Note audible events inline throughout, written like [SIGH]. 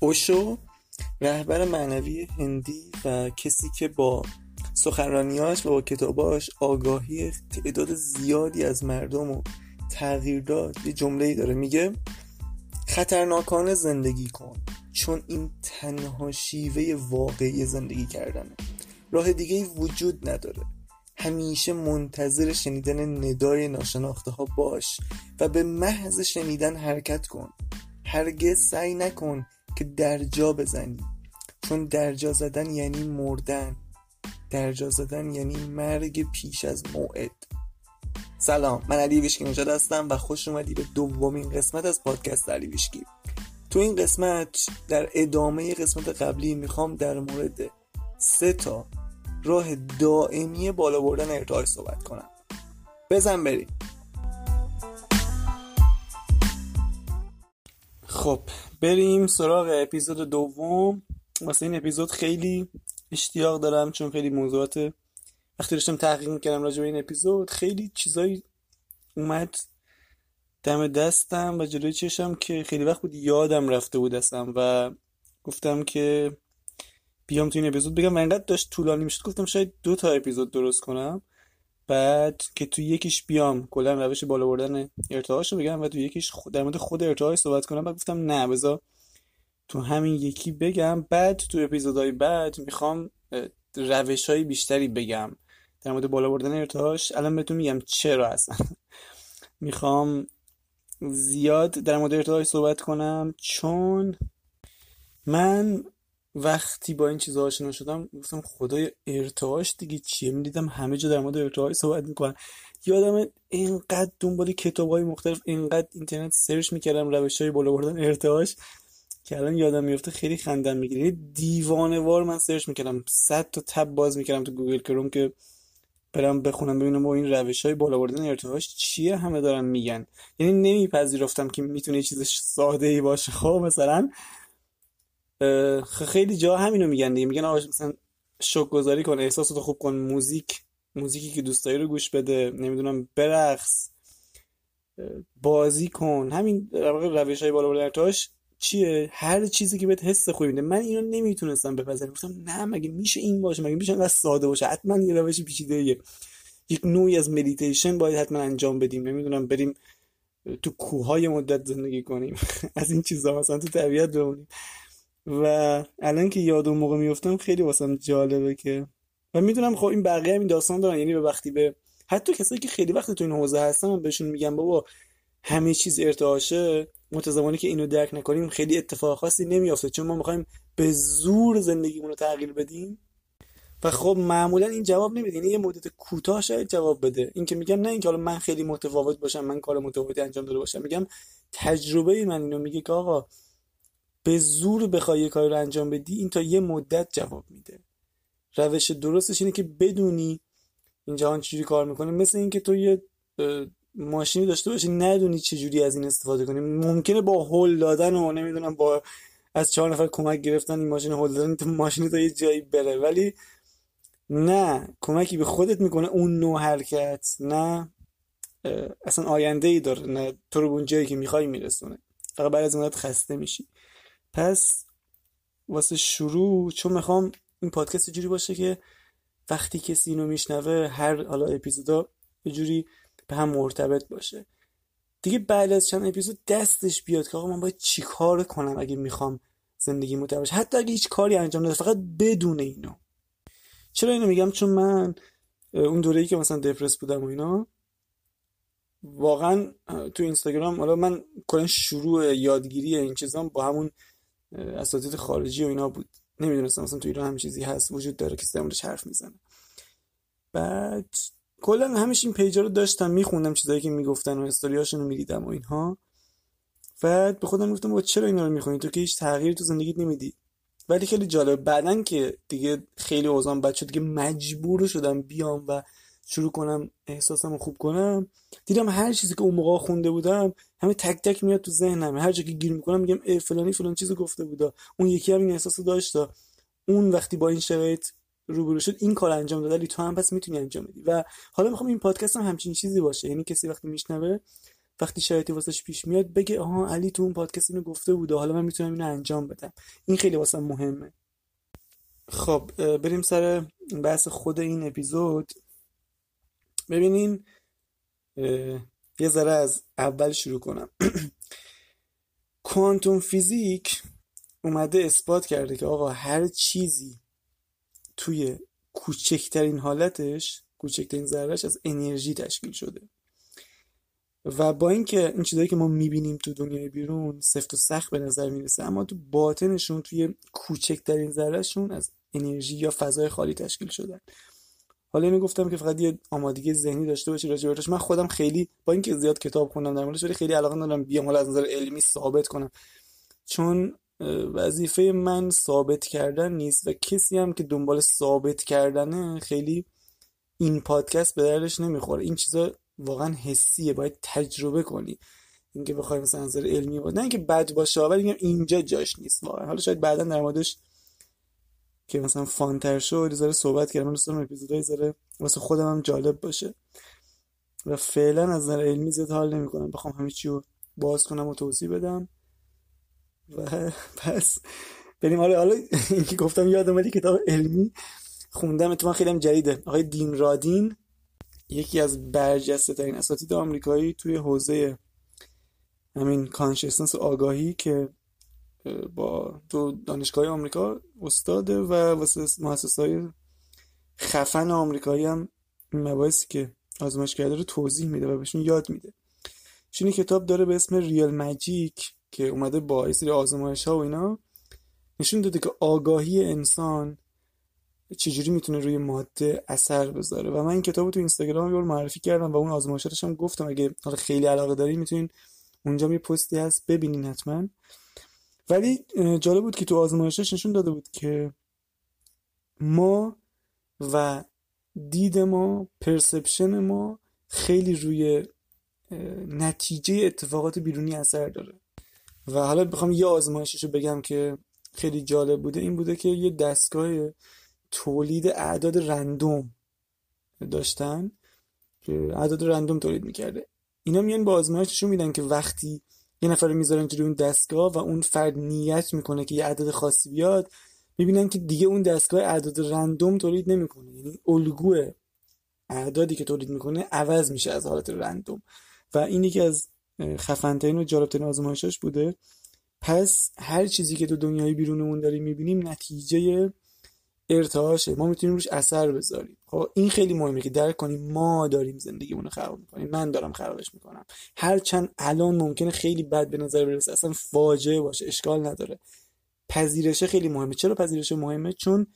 اوشو رهبر معنوی هندی و کسی که با سخنرانیاش و با کتاباش آگاهی تعداد زیادی از مردم رو تغییر داد یه جمله داره میگه خطرناکانه زندگی کن چون این تنها شیوه واقعی زندگی کردنه. راه دیگه وجود نداره. همیشه منتظر شنیدن ندای ناشناخته ها باش و به محض شنیدن حرکت کن. هرگز سعی نکن که درجا بزنی. چون درجا زدن یعنی مردن. درجا زدن یعنی مرگ پیش از موعد. سلام من علی ویشکی نژاد هستم و خوش اومدی به دومین قسمت از پادکست علی ویشکی. تو این قسمت در ادامه قسمت قبلی می‌خوام در مورد سه تا راه دائمی بالا بردن ارتعاش صحبت کنم. بزن بریم. خب بریم سراغ اپیزود دوم. واسه این اپیزود خیلی اشتیاق دارم چون خیلی موضوعات وقتی داشتم تحقیق می‌کردم راجع به این اپیزود خیلی چیزایی اومد دم دستم و جلوی چشم که خیلی وقت بود یادم رفته بود اصلا و گفتم که بیام تو این اپیزود. بگم و انقدر داشت طولانی می‌شد گفتم شاید دو تا اپیزود درست کنم. بعد که تو یکیش بیام کلا روش بالا بردن ارتعاش رو بگم و تو یکیش در مورد خود ارتعاش صحبت کنم بعد گفتم نه بذار تو همین یکی بگم. بعد تو اپیزودهای بعد می‌خوام روش های بیشتری بگم در مورد بالا بردن ارتعاش. الان بهتون میگم چرا اصلا. [LAUGHS] می‌خوام زیاد در مورد ارتعاش صحبت کنم چون من وقتی با این چیزا آشنا شدم گفتم خدای ارتعاش دیگه چیه؟ می‌دیدم همه جا در مورد ارتعاش صحبت می‌کنن. یادم اینقدر دنبال کتاب های مختلف اینقدر اینترنت search می‌کردم روش های بالا بردن ارتعاش که الان یادم میفته خیلی خندم می‌گیره. دیوانه وار من search می‌کردم. صد تا tab باز می‌کردم تو گوگل کروم که برم بخونم ببینم بابا این روش های بالا بردن ارتعاش چیه همه دارن میگن. یعنی نمیپذیرفتم که می‌تونه چیز ساده ای باشه. خب مثلا خیلی جا همینو میگن دیگه. میگن آقا مثلا شکرگزاری کن احساساتو خوب کن موزیک موزیکی که دوست داری رو گوش بده نمی‌دونم برقص بازی کن. همین روش های بالا ارتعاش چیه؟ هر چیزی که بهت حس خوبی میده. من اینو نمی‌تونستم بپذیرم. گفتم نه مگه میشه این باشه؟ مگه میشه انقدر ساده باشه؟ حتما یه روش پیچیده یک نوعی از مدیتیشن باید حتما انجام بدیم. نمی‌دونم بریم تو کوه ها یه مدت زندگی کنیم. [LAUGHS] از این چیزا مثلا تو طبیعت بمونیم. و الان که یاد اون موقع میفتم خیلی واسم جالبه که و می‌دونم خب این بقیه هم این داستان دارن. یعنی به وقتی به حتی کسایی که خیلی وقت تو این حوزه هستن بهشون میگم بابا همه چیز ارتعاشه متزمانی که اینو درک نکنیم خیلی اتفاق خاصی نمیافته. چون ما می‌خوایم به زور زندگیمون تغییر بدیم. و خب معمولا این جواب نمیده. یعنی یه مدت کوتاه شاید جواب بده. این که میگم نه اینکه حالا من خیلی متفاوت باشم من کار متفاوتی انجام داده باشم. میگم تجربه من اینو میگه که آقا به زور بخوای یه کاری رو انجام بدی این تا یه مدت جواب میده. روش درستش اینه که بدونی این جهان چجوری کار می‌کنه. مثل اینکه تو یه ماشینی داشته باشی ندونی چجوری از این استفاده کنی. ممکنه با هول دادن و نمی‌دونم با از چهار نفر کمک گرفتن این ماشین هول دادن تو ماشین تا یه جایی بره. ولی نه کمکی به خودت می‌کنه اون نوع حرکت. نه اصلا آینده ای داره نه تو رو اون جایی که می‌خوای میرسونه. فقط بعد از مدت خسته میشی. پس واسه شروع چون می‌خوام این پادکست جوری باشه که وقتی کسی اینو میشنوه هر حالا اپیزودا یه جوری به هم مرتبط باشه. دیگه بعد از چند اپیزود دستش بیاد که آقا من باید چیکار کنم اگه می‌خوام زندگی متوجه حتی اگه هیچ کاری انجام نده فقط بدون اینو. چرا اینو میگم؟ چون من اون دوره‌ای که مثلا دپرس بودم و اینا واقعا تو اینستاگرام حالا من کلا شروع یادگیری این چیزام با همون اساتید خارجی و اینا بود. نمی‌دونستم مثلا تو ایران هم چیزی هست وجود داره که در حرف می‌زنه. بعد کلا همیشه این پیجا رو داشتم میخوندم چیزایی که می‌گفتن و استوریاشون رو می‌دیدم و اینها. بعد به خودم گفتم با چرا اینا رو می‌خونی؟ تو که هیچ تغییری تو زندگیت نمیدی. ولی خیلی جالب بعدن که دیگه خیلی اوزان شد دیگه مجبور شدم بیام و شروع کنم احساسم خوب کنم. دیدم هر چیزی که اون موقع خونده بودم همه تک تک میاد تو ذهنم. هر جا که گیر می‌کنم میگم ای فلانی فلان چیزو گفته بودا. اون یکی هم این احساسو داشته اون وقتی با این شرایط روبرو شد این کار انجام داد ولی تو هم پس می‌تونی انجام بدی. و حالا می‌خوام این پادکست هم همچین چیزی باشه. یعنی کسی وقتی میشنوه وقتی شرایطی واسش پیش میاد بگه آها علی تو اون پادکست اینو گفته بوده حالا من می‌تونم اینو انجام بدم. این خیلی واسه مهمه. خب بریم سر بحث خود این اپیزود. ببینین یه ذره از اول شروع کنم. [CLEARS THROAT] کوانتوم فیزیک اومده اثبات کرده که آقا هر چیزی توی کوچکترین حالتش کوچکترین ذرهش از انرژی تشکیل شده. و با اینکه این چیزایی که ما می‌بینیم تو دنیای بیرون سفت و سخت به نظر می‌رسه اما تو باطنشون توی کوچکترین ذرهشون از انرژی یا فضای خالی تشکیل شدن. حالا اینو گفتم که فقط یه آمادگی ذهنی داشته باشی راجع بهش. من خودم خیلی با اینکه زیاد کتاب خوندم در موردش ولی خیلی علاقه دارم بیام حالا از نظر علمی ثابت کنم. چون وظیفه من ثابت کردن نیست و کسی هم که دنبال ثابت کردنه خیلی این پادکست به دردش نمی‌خوره. این چیزا واقعا حسیه باید تجربه کنی. اینکه بخوای مثلا نظر علمی بود نه اینکه بد باشه ولی اینجا جاش نیست واقعا. حالا شاید بعدا در موردش که مثلا فانتر شد ذره صحبت کردم دوست دارم اپیزودهای ذره واسه خودم هم جالب باشه. و فعلا از نظر علمی زیاد حال نمی‌کنم. بخوام همه چی رو باز کنم و توضیح بدم. و [LAUGHS] پس بریم. حالا حالا اینکه گفتم یادم اومد کتاب علمی خوندم. اتفاقا خیلی هم جدیده. آقای دین رادین یکی از برجسته ترین اساتید آمریکایی توی حوزه همین کانشسنس آگاهی که با تو دانشگاه آمریکا استاده و واسه مؤسسه های خفن آمریکایی هم مباحثی که آزمایش کرده رو توضیح میده و بهشون یاد میده. شونی کتاب داره به اسم ریال ماجیک که اومده با سری آزمایش ها و اینا نشون داده که آگاهی انسان چجوری می‌تونه روی ماده اثر بذاره. و من این کتاب رو تو اینستاگرام یه معرفی کردم و اون آزمایشاتش هم گفتم. اگه خیلی علاقه دارین می‌تونین اونجا یه پستی هست ببینین حتما. ولی جالب بود که تو آزمایشش نشون داده بود که ما و دید ما پرسپشن ما خیلی روی نتیجه اتفاقات بیرونی اثر داره. و حالا بخوام یه آزمایشش رو بگم که خیلی جالب بوده. این بوده که یه دستگاه تولید اعداد رندوم داشتن که اعداد رندوم تولید می‌کرده. اینا میان با آزمایششون میدن که وقتی یه نفر می‌ذارن جلوی اون دستگاه و اون فرد نیت می‌کنه که یه عدد خاصی بیاد می‌بینن که دیگه اون دستگاه اعداد رندوم تولید نمی‌کنه. یعنی الگو اعدادی که تولید می‌کنه عوض میشه از حالت رندوم. و این یکی از خفنترین و جالبترین آزمایشاش بوده. پس هر چیزی که تو دنیای بیرونمون داریم می‌بینیم نتیجه ارتعاشه. ما می‌تونیم روش اثر بذاریم. خب این خیلی مهمه که درک کنیم ما داریم زندگیمون رو خراب می‌کنیم من دارم خرابش می‌کنم. هرچند الان ممکنه خیلی بد به نظر برسه اصلا فاجعه باشه اشکال نداره. پذیرشه خیلی مهمه. چرا پذیرشه مهمه؟ چون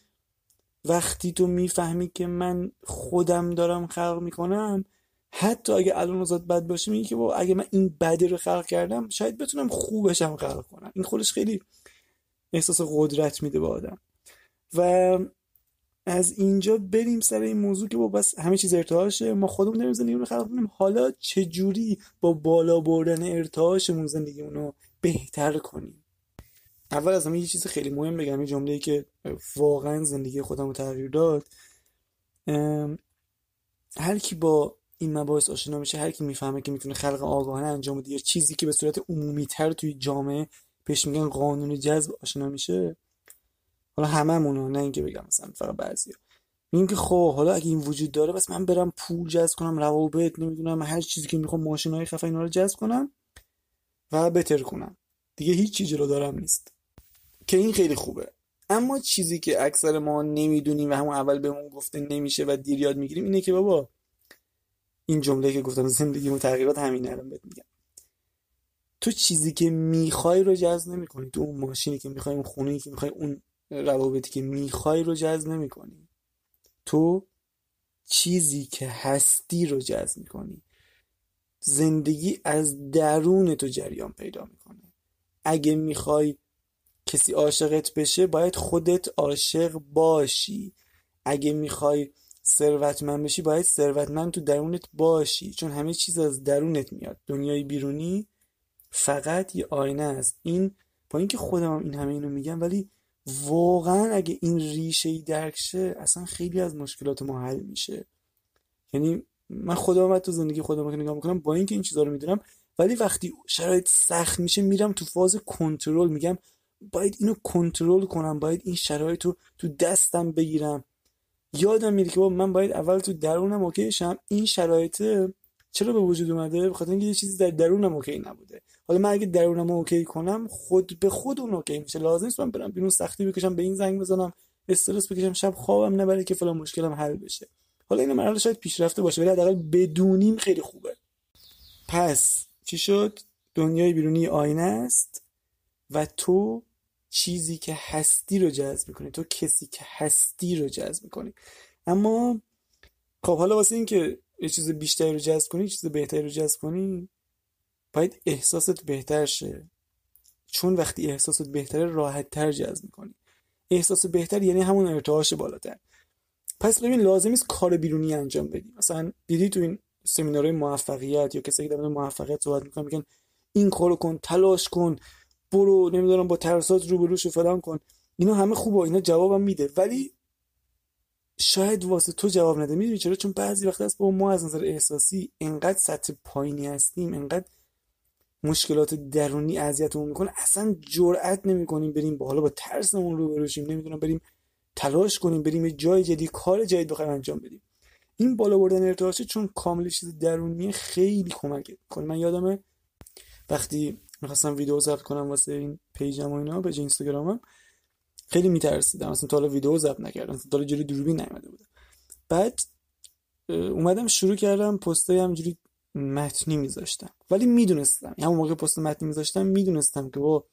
وقتی تو می‌فهمی که من خودم دارم خلق می‌کنم حتی اگه الان اوضاع بد باشه میگی که با اگه من این بدی رو خلق کردم شاید بتونم خوبشم خلق کنم. این خودش خیلی احساس قدرت میده به آدم. و از اینجا بریم سر این موضوع که با بس همه چیز ارتعاشه. ما خودمون داریم زندگیمون خلق کنیم حالا چجوری با بالا بردن ارتعاشمون زندگیمون رو بهتر کنیم؟ اول از همه یه چیز خیلی مهم بگم یه جمله که واقعا زندگی خودم رو تغییر داد. هر کی با این مباحث آشنا میشه هر کی می‌فهمه که می‌تونه خلق آگاهانه انجام بده یا چیزی که به صورت عمومی تر توی جامعه پیش میگن قانون جذب آشنا میشه حالا هممون نه اینکه بگم مثلا فقط بعضیا. میگیم که خب حالا اگه این وجود داره بس من برم پول جذب کنم روابط نمی‌دونم هر چیزی که می‌خوام ماشین های خفه اینا رو جذب کنم و بتر کنم. دیگه هیچ چیزی رو دارم نیست. که این خیلی خوبه. اما چیزی که اکثر ما نمی‌دونیم و همون اول بهمون گفته نمیشه و دیر یاد می‌گیریم اینه که بابا این جمله که گفتم زندگی تغییرات همین الان بهت میگم. تو چیزی که می‌خوای رو جذب نمی‌کنی. تو اون ماشینی که می‌خوای اون خونه که می‌خوای اون روابطی که می‌خوای رو جذب نمی‌کنی. تو چیزی که هستی رو جذب می‌کنی. زندگی از درون تو جریان پیدا می‌کنه. اگه می‌خوای کسی عاشقت بشه باید خودت عاشق باشی. اگه می‌خوای ثروتمند بشی باید ثروتمند تو درونت باشی. چون همه چیز از درونت میاد. دنیای بیرونی فقط یه آینه است. این با اینکه خودم این همه اینو میگم ولی واقعا اگه این ریشه ای درک شه اصلا خیلی از مشکلات ما حل میشه. یعنی من خودم تو زندگی خودم که نگاه می‌کنم با اینکه این چیزا رو می‌دونم ولی وقتی شرایط سخت میشه میرم تو فاز کنترل میگم باید اینو کنترل کنم باید این شرایط رو تو دستم بگیرم. یادم میره که من باید اول تو درونم اوکی شم. این شرایط چرا به وجود اومده؟ بخاطر اینکه یه چیزی در درونم okay نبوده. حالا من اگه درونم okay کنم خود به خود اون okay میشه. لازم نیست من برم بیرون سختی بکشم به این زنگ بزنم استرس بکشم شب خوابم نبره که فلان مشکلم حل بشه. حالا این مرحله شاید پیشرفته باشه ولی حداقل بدونیم خیلی خوبه. پس چی شد؟ دنیای بیرونی آینه است و تو چیزی که هستی رو جذب می‌کنی. تو کسی که هستی رو جذب می‌کنی. اما خب حالا واسه این که یه چیز بیشتری رو جذب کنی چیز بهتری رو جذب کنی باید احساست بهتر شه. چون وقتی احساست بهتره راحت تر جذب می‌کنی. احساس بهتر یعنی همون ارتعاش بالاتر. پس ببین لازم نیست کار بیرونی انجام بدی. مثلا دیدی تو این سمینارهای موفقیت یا کسی که در موفقیت صحبت می‌کنن میگن این کارو کن تلاش کن برو نمی‌دونم با ترسات روبروش فلان کن. اینا همه خوبه اینا جوابم میده. ولی شاید واسه تو جواب نده. می‌دونی چرا؟ چون بعضی وقت هست با ما از نظر احساسی انقدر سطح پایینی هستیم انقدر مشکلات درونی اذیتمون می‌کنه. اصلا جرئت نمی‌کنیم بریم با حالا با ترسمون رو بروشیم نمی‌دونم بریم تلاش کنیم بریم یه جای جدید کار جدید بخوایم انجام بدیم. این بالا بردن ارتعاشه چون کامل چیز درونی خیلی کمک می‌کنه من یادمه وقتی می‌خواستم ویدیو ضبط کنم واسه این پیجم و اینا به اینستاگرامم خیلی میترسیدم. اصلا تا حالا ویدیو ضبط نکردم. تا حالا جوری دوربین نیومده بودم. بعد اومدم شروع کردم پستای همجوری متنی میذاشتم. ولی می‌دونستم. همون موقع پست متنی میذاشتم می‌دونستم که با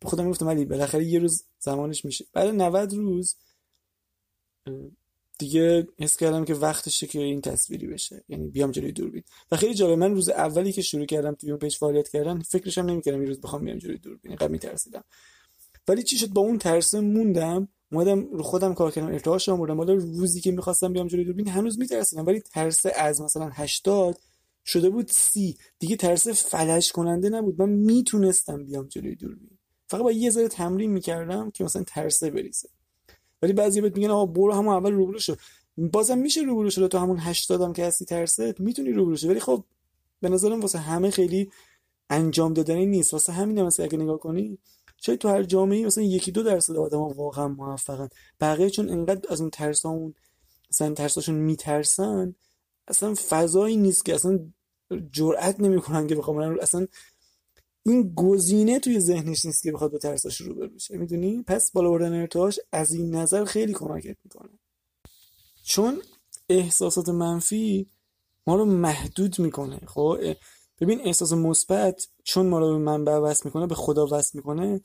به خودم گفتم ولی بالاخره یه روز زمانش میشه. بعد 90 روز دیگه حس کردم که وقتشه که این تصویری بشه. یعنی بیام جلوی دوربین. و خیلی جالب من روز اولی که شروع کردم توی اون page فعالیت کردن فکرشم نمی‌کردم این روز بخوام بیام جلوی دوربین. اینقدر میترسیدم. ولی چی شد؟ با اون ترس موندم اومدم رو خودم کار کردم ارتعاش آوردم. حالا روزی که می‌خواستم بیام جلوی دوربین هنوز میترسیدم. ولی ترس از مثلا 80 شده بود سی دیگه ترس فلج کننده نبود. من می‌تونستم بیام جلوی دوربین. فقط با یه ذره تمرین می‌کردم که مثلا ترسه بریزه. ولی بعضی بهت میگن آقا برو همون اول روبرو شو. بازم میشه روبرو شد تو همون 80 هم که هستی ترسه؟ می‌تونی روبرو شو ولی خب به نظرم واسه همه خیلی انجام دادنی نیست. واسه همین مثلا اگه نگاه کنی. شاید تو هر جامعه مثلا یکی دو درصد آدم واقعا موفقن. بقیه چون انقدر از اون ترسامون مثلا ترساشون میترسن اصلا فضایی نیست که اصلا جرئت نمی‌کنن که بخوام اصلا این گزینه توی ذهنش نیست که بخواد با ترساش رو بشه می‌دونی؟ پس بالا بردن ارتعاش از این نظر خیلی کمکت می‌کنه. چون احساسات منفی ما رو محدود می‌کنه. خب؟ ببین احساس مثبت چون ما رو به منبع وصل می‌کنه به خدا وصل می‌کنه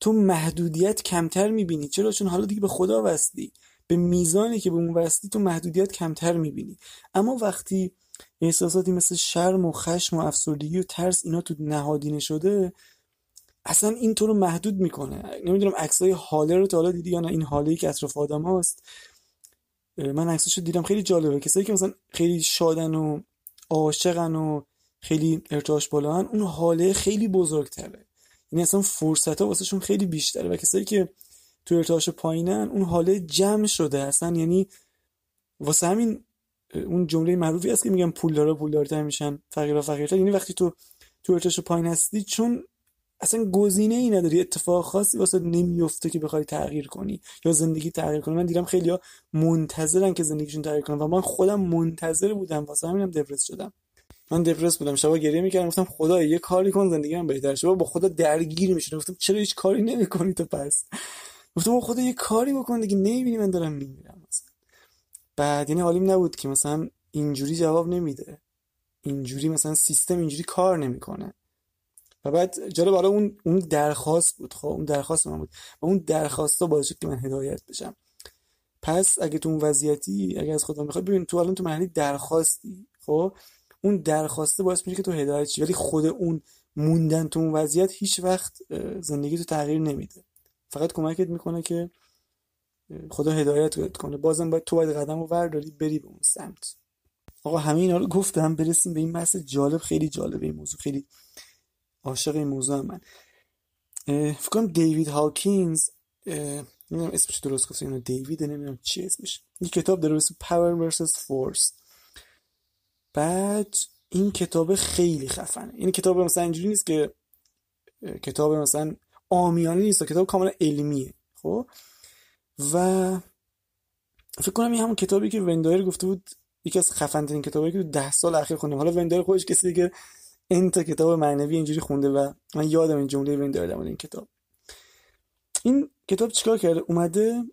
تو محدودیت کمتر می‌بینی. چرا؟ چون حالا دیگه به خدا وصلی. به میزانی که به اون وصلی تو محدودیت کمتر می‌بینی. اما وقتی احساساتی مثل شرم و خشم و افسردگی و ترس اینا تو نهادینه شده اصلا این تو رو محدود می‌کنه. نمی‌دونم عکسای حاله رو تا حالا دیدی یا نه؟ این حاله که اطراف آدم هاست. من عکساشو دیدم خیلی جالبه. کسایی که مثلا خیلی شادن و عاشقن و خیلی ارتعاش بالا اون حاله خیلی بزرگتره. یعنی اصلا فرصت ها واسهشون خیلی بیشتره. و کسایی که تو ارتعاش پایینن اون حاله جمع شده. اصلا یعنی واسه همین اون جمله معروفی است که میگن پولدارا پولدارتر میشن فقیرا فقیرتر. یعنی وقتی تو تو ارتعاش پایین هستی چون اصلا گزینه ای نداری اتفاق خاصی واسه نمیفته که بخوای تغییر کنی یا زندگی تغییر کنی. من دیدم خیلیا منتظرن که زندگیشون تغییر کنن و من خودم منتظر بودم واسه همینم دپرس شدم. من دپرس بودم شبا گریه می‌کردم گفتم خدا یه کاری کن زندگی بهتر شه. با خدا درگیر می‌شدم. گفتم چرا هیچ کاری نمی‌کنی تو پس؟ گفتم خدا یه کاری بکن دیگه نمی‌بینی من دارم میمیرم. مثلا بعد یعنی حالیم نبود که مثلا اینجوری جواب نمیده. اینجوری مثلا سیستم اینجوری کار نمی‌کنه. و بعد جالب حالا اون اون درخواست بود. خب اون درخواست من بود. و اون درخواستا باعث شد که من هدایت بشم. پس اگه تو اون وضعیتی اگه از خودم بخوای ببین تو الان تو مرحله درخواستی. خب اون درخواسته باعث میشه که تو هدایت شی. ولی خود اون موندن تو اون وضعیت هیچ وقت زندگی تو تغییر نمیده. فقط کمکت می‌کنه که خدا هدایت کنه. بازم باید تو باید قدم رو ورداری بری به اون سمت. آقا همه اینا رو گفتم برسیم به این بحث جالب خیلی جالبه این موضوع خیلی عاشق این موضوع هم من. فکر کنم دیوید هاکینز نمی‌دونم اسمش درست گفتم اینو دیوید نمی‌دونم چی اسمش. این کتاب داره اسم Power vs Force. بعد این کتاب خیلی خفنه. این کتاب مثلا اینجوری نیست که کتاب مثلا آمیانه نیست کتاب کاملا علمیه. خب؟ و فکر کنم این همون کتابی که وندایر گفته بود یکی از خفن ترین کتابی که ده سال اخیر خوندم. حالا وندایر خودش کسی که انت کتاب معنوی اینجوری خونده و من یادم این جمله وندایر در این کتاب. این کتاب چیکار کرده؟ اومده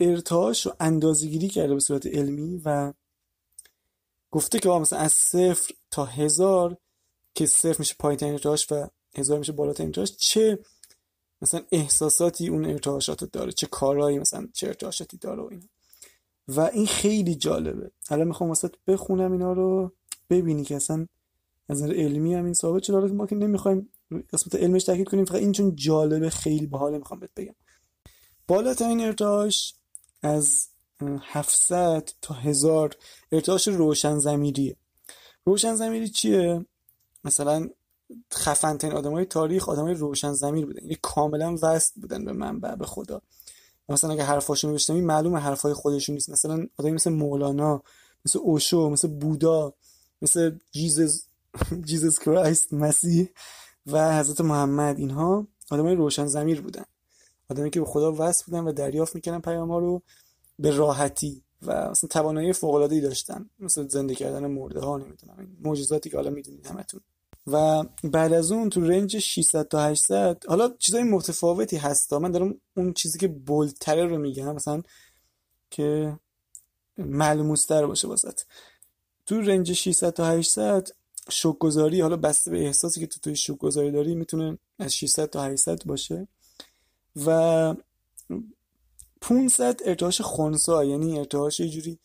ارتعاش رو اندازه‌گیری کرده به صورت علمی و گفته که مثلا از صفر تا هزار که صفر میشه پایین ارتعاش و هزار میشه بالاترین ارتعاش چه مثلا احساساتی اون ارتعاشات داره چه کارهایی مثلا چه ارتعاشاتی داره و اینا. و این خیلی جالبه. حالا می‌خوام واسه بخونم اینا رو ببینی که اصلا از نظر علمی هم این ثابت شده. ما که نمی‌خوایم قسمت علمش تاکید کنیم فقط این چون جالبه خیلی باحال می‌خوام بهت بگم. بالاترین ارتعاش از 700 تا 1000 ارتعاش روشن زمیریه روشن زمیری چیه؟ مثلا خفن ترین آدمای تاریخ آدمای روشن زمیر بودن. یعنی کاملا وصل بودن به منبع به خدا. مثلا اگه حرفاشو نوشتم معلوم حرفای خودشون نیست. مثلا آدمی مثل مولانا مثل اوشو مثل بودا مثل جیزس [LAUGHS] جیزس کرایست مسیح و حضرت محمد. اینها آدمای روشن زمیر بودن. آدمی که به خدا وصل بودن و دریافت می‌کنن پیام ها رو به راحتی و مثلا توانایی فوق العاده ای داشتن. مثل زنده کردن مرده ها نمی‌دونم. معجزاتی که حالا می‌دونید همتون. و بعد از اون تو رنج 600 تا 800 حالا چیزای متفاوتی هستا من دارم اون چیزی که بولتره رو میگم مثلا که ملموستر باشه واسط تو رنج 600 تا 800 شوکگذاری حالا بسته به احساسی که تو توی شوکگذاری داری می‌تونه از 600 تا 800 باشه. و 500 ارتعاش خونسا یعنی ارتعاش یه جوری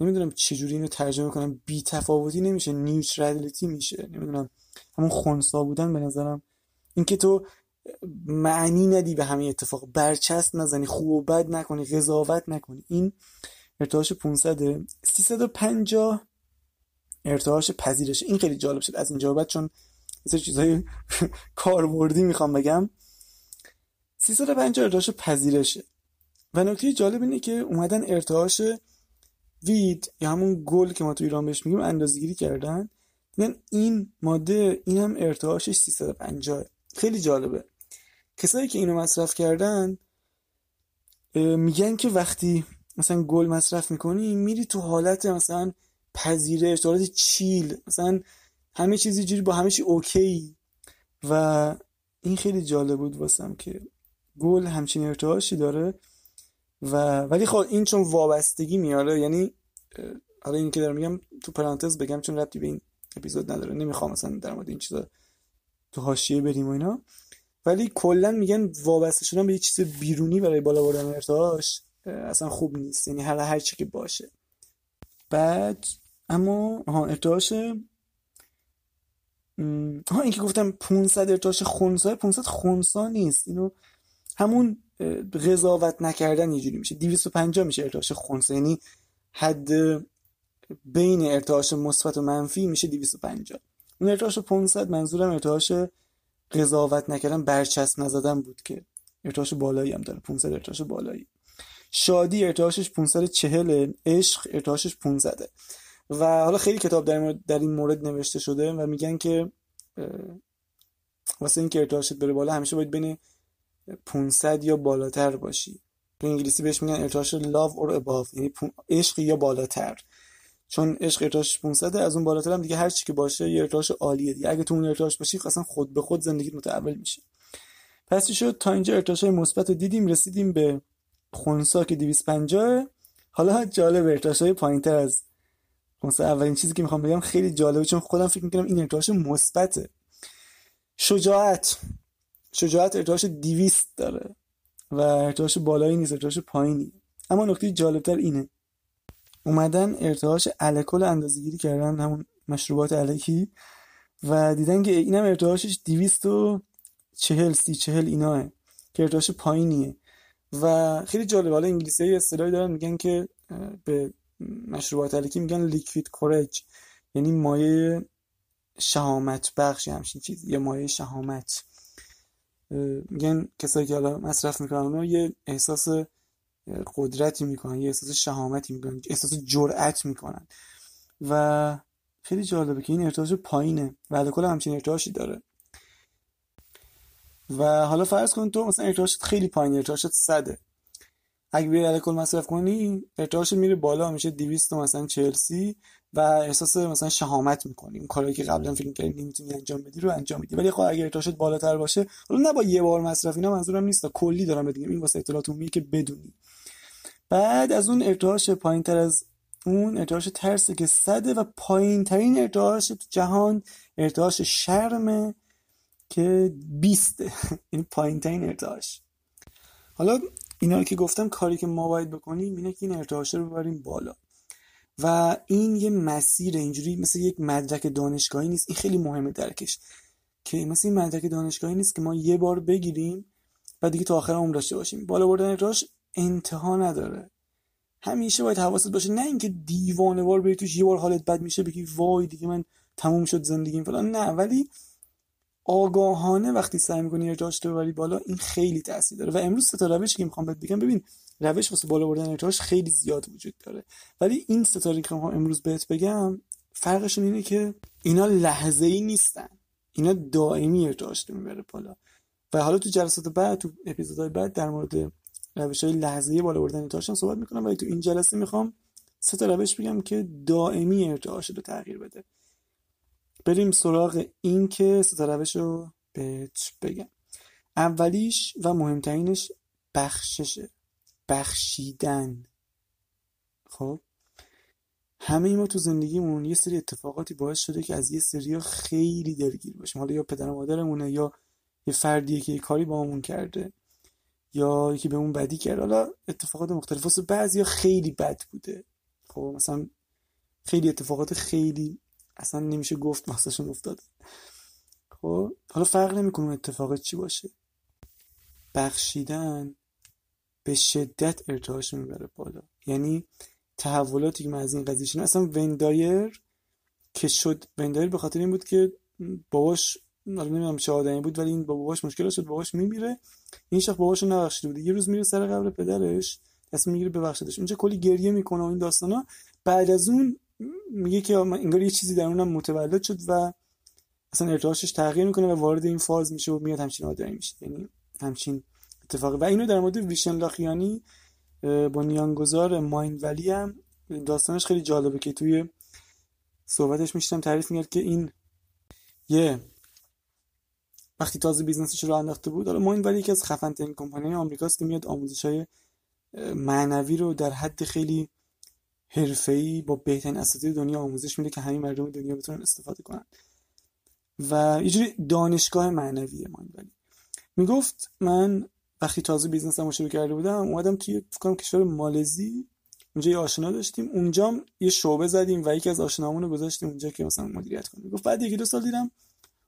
نمی‌دونم چجوری اینو ترجمه کنم بی تفاوتی نمیشه نیوترالیتی میشه نمی‌دونم. همون خونسا بودن به نظرم. اینکه تو معنی ندی به همه اتفاق. برچسب نزنی خوب و بد نکنی قضاوت نکنی. این ارتعاش 500 350 ارتعاش پذیرش این خیلی جالب شد. از اینجا بعد چون یه چیزای [LAUGHS] کاربردی می‌خوام بگم. 350 ارتعاش پذیرشه. و نکته جالب اینه که اومدن ارتعاش وید یا همون گل که ما تو ایران بهش میگیم اندازه‌گیری کردن. میگن این ماده این هم ارتعاشش 350 خیلی جالبه. کسایی که اینو مصرف کردن میگن که وقتی مثلا گل مصرف می‌کنی میری تو حالت مثلا پذیرش حالت چیل مثلا همه چیزی جوری با همه چی اوکی. و این خیلی جالب بود واسم که گل همچین ارتعاشی داره و ولی خب این چون وابستگی میاره یعنی حالا این که دارم میگم تو پرانتز بگم چون ربطی به این اپیزود نداره. نمی‌خوام مثلا در مورد این چیزا تو حاشیه بریم و اینا. ولی کلا میگن وابسته شدن به یه چیز بیرونی برای بالا بردن ارتعاش اصلا خوب نیست. یعنی هر هر چی که باشه. بعد اما ها ارتعاش ها این که گفتم 500 ارتعاش خونسا 500 خونسا نیست. اینو همون قضاوت نکردن یه جوری میشه. 250 میشه ارتعاش خونسا. یعنی حد بین ارتعاش مثبت و منفی میشه 250 اون ارتعاش 500 منظورم ارتعاش قضاوت نکردن برچسب نزدن بود که. ارتعاش بالایی هم داره 500 ارتعاش بالایی. شادی ارتعاشش 540 عشق ارتعاشش 500 و حالا خیلی کتاب در, در این مورد نوشته شده و میگن که واسه اینکه ارتعاشت بره بالا همیشه باید بین 500 یا بالاتر باشی. تو انگلیسی بهش میگن ارتعاش love or above یعنی عشق یا بالاتر. چون عشق ارتعاش 500 از اون بالاتر هم دیگه هر چی که باشه یه ارتعاش عالیه دیگه. اگه تو اون ارتعاش باشی اصلا خود به خود زندگیت متحول میشه. پس شد؟ تا اینجا ارتعاش مثبت رو دیدیم رسیدیم به خونسا که 250 حالا جالب ارتعاش های پایینتر از خونسا. اولین چیزی که می‌خوام بگم خیلی جالبه چون خودم فکر می‌کنم این ارتعاش مثبته. شجاعت. شجاعت ارتعاش 200 داره و ارتعاش بالایی نیست ارتعاش پایینی اما نکته جالبتر اینه اومدن ارتعاش الکل اندازه‌گیری کردن همون مشروبات الکی. و دیدن که اینم ارتعاشش 240 سی 40 ایناه که ارتعاش پایینیه. و خیلی جالب حالا انگلیسی اصطلاحی دارن میگن که به مشروبات الکی میگن لیکوید کورج یعنی مایه شهامت بخش همچین چیزی. یا مایه شهامت. میگن کسایی که حالا مصرف می‌کنن یه احساس قدرتی می‌کنن یه احساس شهامتی می‌کنن احساس جرأت می‌کنن. و خیلی جالبه که این ارتعاش پایینه و کل همچین ارتعاشی داره. و حالا فرض کن تو مثلا ارتعاشت خیلی پایین ارتعاشت صده. اگه بیای الکل مصرف کنی ارتعاشت میره بالا میشه 200 مثلا چلسی و احساس مثلا شهامت می‌کنی. اون کاری که قبلا فیلم کردی نمی‌تونی انجام بدی رو انجام میدی. ولی خب اگه ارتعاشت بالاتر باشه حالا نه با یه بار مصرف اینا منظورم نیست. کلی دارم بگم این واسه اطلاعات عمومی که بدونی. بعد از اون ارتعاش پایین تر از اون ارتعاش ترسه که صده و پایین ترین ارتعاش تو جهان ارتعاش شرمه که بیسته این [LAUGHS] پایین ترین ارتعاش. حالا اینا که گفتم کاری که ما باید بکنیم اینه که این ارتعاش رو ببریم بالا. و این یه مسیر اینجوری مثل یک مدرک دانشگاهی نیست. این خیلی مهمه درکش. که مثل این مدرک دانشگاهی نیست که ما یه بار بگیریم و دیگه تا آخر عمر داشته باشیم. بالا بردن ارتعاش انتها نداره. همیشه باید حواست باشه نه اینکه دیوانه وار بری توش یه بار حالت بد میشه بگی وای دیگه من تموم شد زندگیم فلان. نه ولی آگاهانه وقتی سعی می‌کنی ارتعاش تو ببری بالا این خیلی تاثیر داره. و امروز سه تا روشی که می‌خوام بهت بگم ببین روش واسه بالا بردن ارتعاش خیلی زیاد وجود داره. ولی این سه تا که می‌خوام امروز بهت بگم فرقشون اینه که اینا لحظه ای نیستن. اینا دائمی ارتعاش رو می‌بره بالا. و حالا تو جلسات بعد تو اپیزودهای بعد در مورد روش های لحظه بالا بردن ارتعاش صحبت می‌کنم. ولی تو این جلسه می‌خوام سه تا روش بگم که دائمی ارتعاش رو تغییر بده. بریم سراغ این که سه تا روش رو بهت بگم. اولیش و مهمترینش بخششه. بخشیدن. خب؟ همه ما تو زندگیمون یه سری اتفاقاتی باعث شده که از یه سری خیلی درگیر باشیم. حالا یا پدر و مادرمونه یا یه فردیه که یه کاری با همون کرده. یا یکی به اون بدی کرد. حالا اتفاقات مختلف. واسه بعضیا خیلی بد بوده. خب مثلا خیلی اتفاقات خیلی اصلا نمیشه گفت مخصوصشون افتاده خب حالا فرق نمی‌کنه اتفاق چی باشه. بخشیدن به شدت ارتعاش می‌بره بالا. یعنی تحولاتی که من از این قضیه شنیدم اصلا وندایر که شد وندایر به خاطر این بود که باباش نمی‌دونم چه آدمی بود ولی این با باباش مشکل شد باباش میمیره. این شخص باباشو نبخشیده بود. یه روز میره سر قبر پدرش تصمیم می‌گیره ببخشیدش. اونجا کلی گریه می‌کنه و این داستانا. بعد از اون میگه که انگار یه چیزی درش متولد شد و اصلا ارتعاشش تغییر می‌کنه و وارد این فاز میشه و میاد همچین آدمی میشه. یعنی همچین اتفاقی. و اینو در مورد ویشن لاکیانی بنیانگذار Mindvalley هم داستانش خیلی جالبه که توی صحبتش داشت تعریف می‌کرد که این یه وقتی تازه business ش راه انداخته بود حالا Mindvalley یکی از خفن ترین کمپانی آمریکاست که میاد آموزش های معنوی رو در حد خیلی حرفه‌ای با بهترین اساتید دنیا آموزش میده که همه مردم دنیا بتونن استفاده کنن. و یه جوری دانشگاه معنویه مایند ولی می‌گفت من وقتی تازه بیزنسم رو شروع کرده بودم اومدم توی فکر کشور مالزی اونجا یه آشنا داشتیم. اونجا یه شعبه زدیم و یکی از آشنامون رو گذاشتیم اونجا که مثلا مدیریت کنیم. گفت بعد یکی دو سال دیدم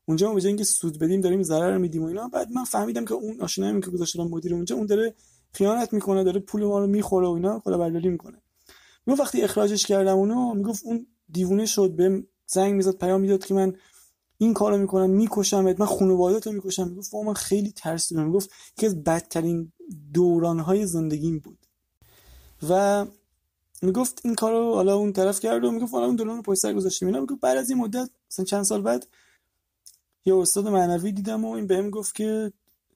اونجا ما به جای اینکه سود بدیم داریم ضرر میدیم و اینا. بعد من فهمیدم که اون آشنایی که گذاشتم مدیر اونجا اون داره خیانت می‌کنه داره پول ما رو می‌خوره و اینا کلا برداری می‌کنه. می‌گفت وقتی اخراجش کردم اونو می‌گفت اون دیوونه شد به زنگ می‌زد پیام می‌داد که من این کارو می‌کنم می‌کشم من خانواده‌تو می‌کشم. می‌گفت من خیلی ترسیدم. می‌گفت یکی از بدترین دورانهای زندگیم بود. و می‌گفت این کارو حالا اون طرف کرد و می‌گفت حالا اون دوران رو پشت سر گذاشتیم. اینا می‌گفت بعد از این مدت مثلا چند سال بعد یه استاد معنوی دیدم و این بهم گفت که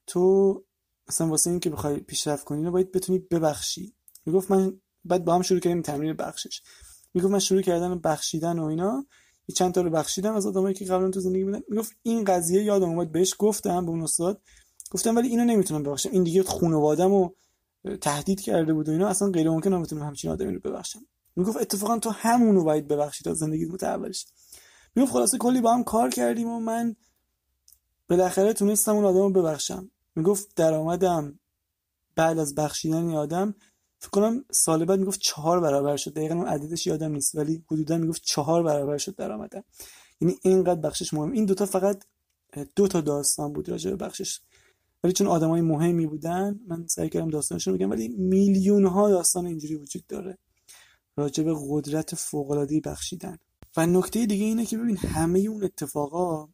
تو مثلا واسه این که بخوای پیشرفت کنی باید بتونی ببخشی. می‌گفت من بعد با هم شروع کردیم تمرین بخشش. می‌گفت من شروع کردن بخشیدن و اینا یه چند تا رو بخشیدم از آدمایی که قبلا تو زندگی بودن. می‌گفت این قضیه یادم اومد بهش گفتم به اون استاد. گفتم ولی اینو نمی‌تونم ببخشم. این دیگه خانواده‌مو تهدید کرده بود و اینا اصلا غیر ممکنه بتونم همچین آدمی رو ببخشم. می‌گفت اتفاقا تو همونو باید ببخشی تا زندگی متحول شه می‌گفت خلاصه کلی با هم کار کردیم و من بالاخره تونستم اون آدمو ببخشم. می‌گفت درآمدم بعد از بخشیدن این آدم فکر کنم سال بعد می‌گفت چهار برابر شد. دقیقا اون عددش یادم نیست ولی حدودا می‌گفت چهار برابر شد درآمدم. یعنی اینقدر بخشش مهم. این دوتا فقط دو تا داستان بود راجع به بخشش. ولی چون آدمای مهمی بودن من سعی کردم داستانشون بگم ولی میلیون ها داستان اینجوری وجود داره راجع به قدرت فوق العاده بخشیدن. و نکته دیگه اینه که ببین همه اون اتفاقا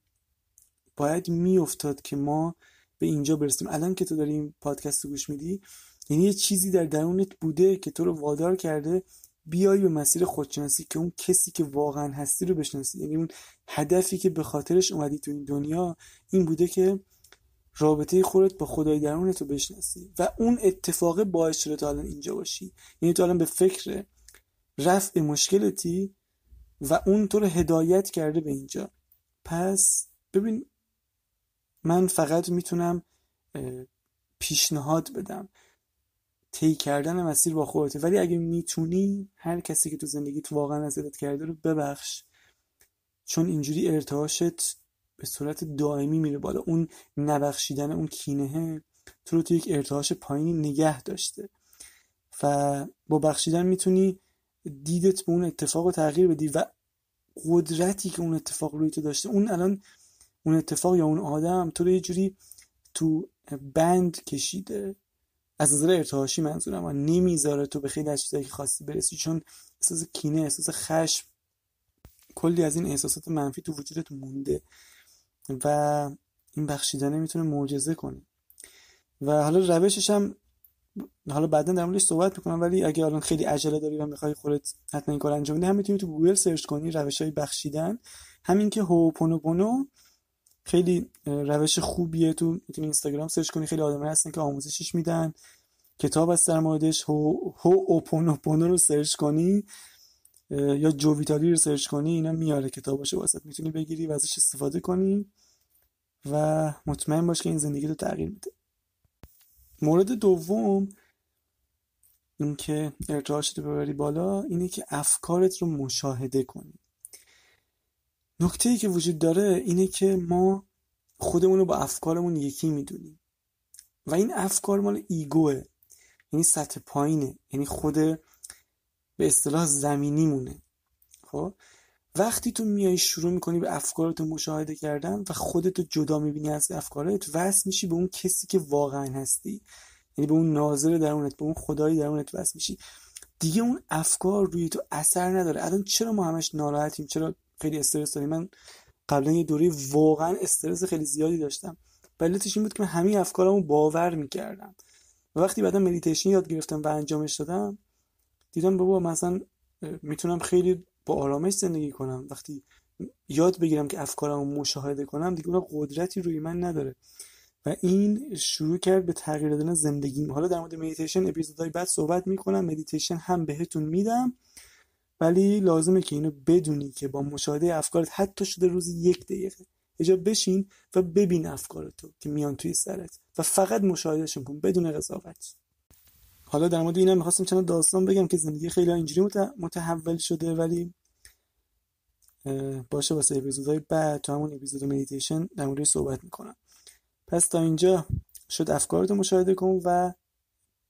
باید میافتاد که ما به اینجا برسیم. الان که تو داری این پادکست رو گوش میدی یعنی یه چیزی در درونت بوده که تو رو وادار کرده بیای به مسیر خودشناسی که اون کسی که واقعا هستی رو بشناسی. یعنی اون هدفی که به خاطرش اومدی تو این دنیا این بوده که رابطه خودت با خدای درونت رو بشناسی و اون اتفاق باعث شده تا الان اینجا باشی. یعنی تو الان به فکر رفع مشکلتی و اون تو رو هدایت کرده به اینجا. پس ببین من فقط می‌تونم پیشنهاد بدم. طی کردن مسیر با خودته. ولی اگه می‌تونی هر کسی که تو زندگیت واقعا اذیتت کرده رو ببخش. چون اینجوری ارتعاشت به صورت دائمی میره بالا. اون نبخشیدن اون کینه تو رو تو یک ارتعاش پایینی نگه داشته. و با بخشیدن می‌تونی دیدت به اون اتفاق رو تغییر بدی و قدرتی که اون اتفاق روی تو داشته. اون الان اون اتفاق یا اون آدم تو رو یه جوری تو بند کشیده. از نظر ارتعاشی منظورم نمی‌ذاره تو به خیلی از چیزایی که خواستی برسی چون احساس کینه احساس خشم کلی از این احساسات منفی تو وجودت مونده و این بخشیدنه می‌تونه معجزه کنه. و حالا روشش هم حالا بعدا در موردش صحبت می‌کنم ولی اگه الان خیلی عجله داری و می‌خوای خودت حتما این کار انجام بدی هم می‌تونی تو گوگل search کنی روش های بخشیدن. همین که هوپونوپونو خیلی روش خوبیه تو می‌تونی اینستاگرام search کنی خیلی آدم هستن که آموزشش میدن. کتاب هست در موردش هواوپونوپونو رو search کنی یا جو ویتالی رو search کنی اینا میاره کتاباشو واست. می‌تونی بگیری و ازش استفاده کنی و مطمئن باش که این زندگی رو تغییر میده. مورد دوم اینکه ارتعاشت رو ببری بالا اینه که افکارت رو مشاهده کنی. نکته ای که وجود داره اینه که ما خودمون رو با افکارمون یکی می‌دونیم. و این افکار مال ایگوه. یعنی سطح پایینه. یعنی خود به اصطلاح زمینی مونه خب؟ وقتی تو میای شروع می‌کنی به افکارت مشاهده کردن و خودتو جدا می‌بینی از افکارت وصل میشی به اون کسی که واقعا هستی. یعنی به اون ناظر درونت به اون خدایی درونت وصل میشی. دیگه اون افکار روی تو اثر نداره. الان چرا ما همش ناراحتیم؟ چرا خیلی استرس داریم. من قبلا یه دوره واقعا استرس خیلی زیادی داشتم. علتش این بود که من همه افکارمو باور می‌کردم. و وقتی بعدا مدیتیشن یاد گرفتم و انجامش دادم دیدم بابا مثلا می‌تونم خیلی با آرامش زندگی کنم. وقتی یاد بگیرم که افکارم مشاهده کنم دیگه اون قدرتی روی من نداره. و این شروع کرد به تغییر دادن زندگیم. حالا در مورد مدیتیشن اپیزودهای بعد صحبت می‌کنم. مدیتیشن هم بهتون میدم. ولی لازمه که اینو بدونی که با مشاهده افکارت حتی شده روزی یک دقیقه. یه بشین و ببین افکارتو که میان توی سرت و فقط مشاهدهشون کن بدون قضاوت. حالا در مورد اینم می‌خواستم چند داستان بگم که زندگی خیلی اینجوری متحول شده ولی باشه واسه اپیزودهای بعد تو همون اپیزود مدیتیشن در مورد صحبت می‌کنم. پس تا اینجا شد افکارتو مشاهده کن و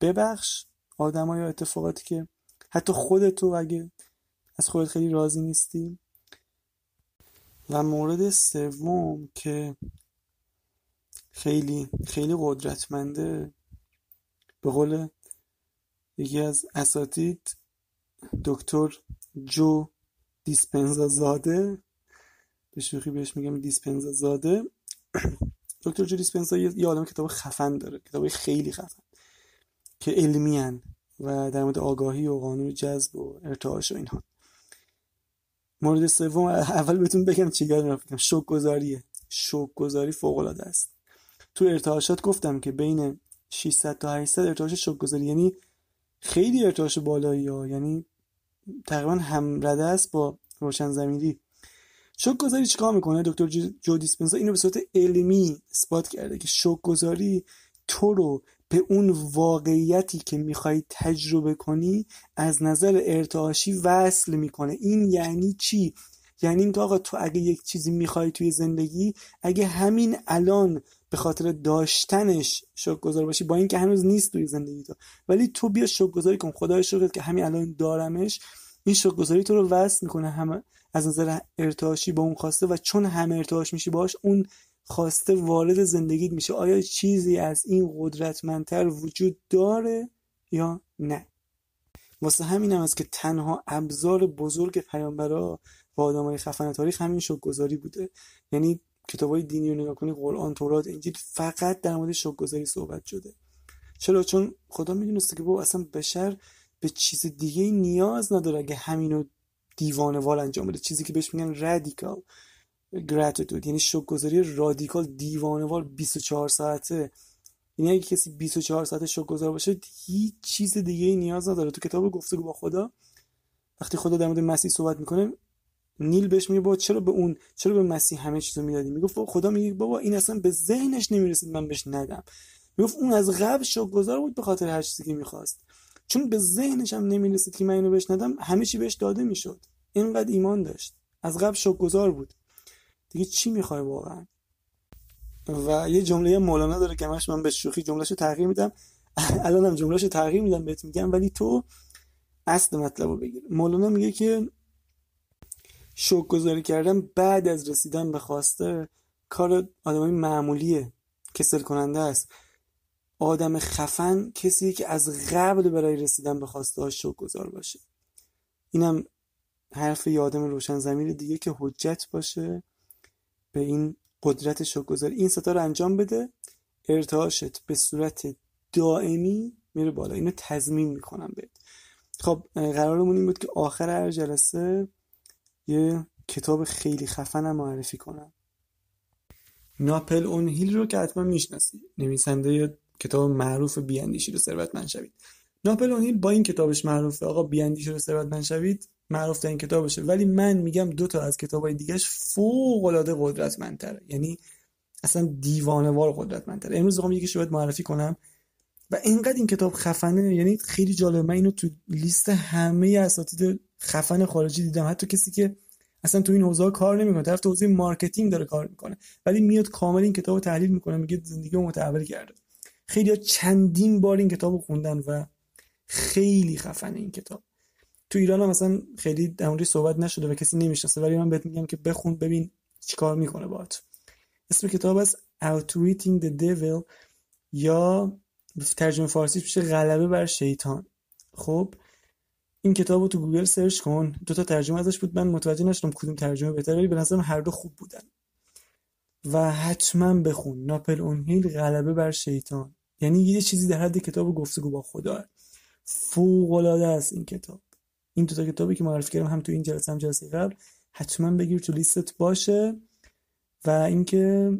ببخش آدمای یا اتفاقاتی که حتی خودتو اگه از خودت خیلی راضی نیستی؟ و مورد سوم که خیلی خیلی قدرتمنده به قول یکی از اساتید دکتر جو دیسپنزا زاده به شوخی بهش میگم دیسپنزا زاده [CLEARS THROAT] دکتر جو دیسپنزا یه آدم کتاب خفن داره کتاب خیلی خفن که علمی و در مورد آگاهی و قانون جذب و ارتعاش و اینها. مورد سوم اول بهتون بگم چی رفتم شوک گذاریه شوک گذاری فوق العاده است. تو ارتعاشات گفتم که بین 600 تا 800 ارتعاش شوک گذاری یعنی خیلی ارتعاش بالایی ها. یعنی تقریبا هم رده است با روشن زمینی شوک گذاری چیکار می‌کنه؟ دکتر جو دیسپنزا اینو به صورت علمی اثبات کرده که شوک گذاری تو رو به اون واقعیتی که می‌خوای تجربه کنی از نظر ارتعاشی وصل می‌کنه. این یعنی چی؟ یعنی اینکه آقا تو اگه یک چیزی می‌خوای توی زندگی اگه همین الان به خاطر داشتنش شکر گذار باشی با اینکه هنوز نیست توی زندگی تو ولی تو بیا شکر گذاری کن. خدای شکرت که همین الان دارمش. این شکر گذاری تو رو وصل می‌کنه همه از نظر ارتعاشی با اون خواسته و چون همه ارتعاش میشی باش اون خواسته وارد زندگیت میشه آیا چیزی از این قدرتمندتر وجود داره یا نه؟ واسه همین هم است که تنها ابزار بزرگ پیامبرا و آدمای خفن تاریخ همین گذاری بوده. یعنی کتاب های دینی رو نگاه کنی قرآن تورات انجیل فقط در مورد گذاری صحبت شده. چرا؟ چون خدا می‌دونسته که با اصلا بشر به چیز دیگه نیاز نداره اگه همینو دیوانه وال انجام بده. چیزی که بهش میگن رادیکال. گراتیتود یعنی شکرگزاری رادیکال دیوانوار 24 ساعته. یعنی اگه کسی 24 ساعت شکرگزار باشه هیچ چیز دیگه ای نیاز نداره. تو کتاب گفتگو با خدا وقتی خدا در مورد مسیح صحبت می‌کنه نیل بهش میگه بابا چرا به اون چرا به مسیح همه چیزو می‌دادی؟ می‌گفت خدا میگه بابا این اصلا به ذهنش نمی‌رسید من بهش ندم. می‌گفت اون از قبل شکرگزار بود به خاطر هر چیزی که می‌خواست. چون به ذهنش هم نمی‌رسید که من اینو بهش ندم همه چی بهش داده می‌شد. اینقدر ایمان داشت. از قبل شکرگزار بود. دیگه چی می‌خوای واقعا؟ و یه جمله مولانا داره که من به شوخی جملهشو تغییر میدم. [LAUGHS] الانم جملهشو تغییر میدم بهت میگم ولی تو اصل مطلب رو بگیر. مولانا میگه که شوک گذاری کردن بعد از رسیدن به خواسته کار آدمای معمولیه کسل کننده است. آدم خفن کسی که از قبل برای رسیدن به خواسته ها شوک گذار باشه. اینم حرف یادم روشن زمین دیگه که حجت باشه. به این قدرت شکرگزار. این ستا رو انجام بده. ارتعاشت به صورت دائمی میره بالا. اینو تضمین می‌کنم بهت. خب قرارمون این بود که آخر هر جلسه یه کتاب خیلی خفنم معرفی کنم. ناپل اون هیل رو که حتما می‌شناسی. نویسنده کتاب معروف بیاندیشی رو ثروتمند شوید. ناپلئون هیل با این کتابش معروفه. آقا بیاندیشید و ثروتمند شوید. معروف ترین کتابشه ولی من میگم دو تا از کتابای دیگهش فوق العاده قدرتمندتره. یعنی اصلا دیوانه وار قدرتمندتره. امروز می‌خوام یکی براتون معرفی کنم. و اینقدر این کتاب خفنه یعنی خیلی جالب من اینو تو لیست همه اساتید خفن خارجی دیدم. حتی کسی که اصلا تو این حوزه کار نمی‌کنه. طرف تو حوزه مارکتینگ داره کار می‌کنه. ولی میاد کامل این کتاب تحلیل می‌کنه. میگه زندگی متحول کرده. خیلی چندین بار این کتاب خوندن و خیلی خفنه این کتاب. تو ایران هم مثلا خیلی در صحبت نشده و کسی نمی‌شناسه ولی من بهت میگم که بخون ببین چیکار می‌کنه باهات. اسم کتاب است Outwitting the Devil یا ترجمه فارسی میشه غلبه بر شیطان. خب این کتاب رو تو گوگل سرچ کن. دو تا ترجمه ازش بود. من متوجه نشدم کدوم ترجمه بهتره ولی به نظرم هر دو خوب بودن. و حتما بخون. ناپل اون هیل غلبه بر شیطان. یعنی یه چیزی در حد کتاب گفتگو با خدا. فوق العاده است این کتاب. این دو تا کتابی که معرفی کردم هم تو این جلسه هم جلسه قبل حتما بگیر تو لیستت باشه. و اینکه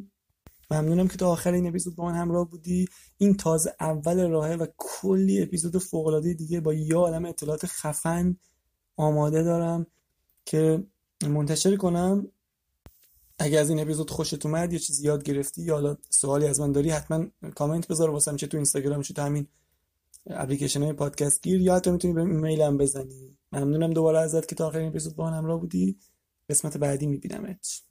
ممنونم که تا آخر این اپیزود با من همراه بودی. این تازه اول راهه و کلی اپیزود فوق دیگه با یه عالم اطلاعات خفن آماده دارم که منتشر کنم. اگه از این اپیزود خوشت اومد یا چیزی یاد گرفتی یا حالا سوالی از من داری حتما کامنت بذار واسم چه تو اینستاگرام چه تو همین اپلیکیشن های پادکست گیر یا حتی می‌تونی به هم بزنی. ممنونم دوباره ازت که تا آخرین اپیزود با من همراه بودی. قسمت بعدی میبینمت.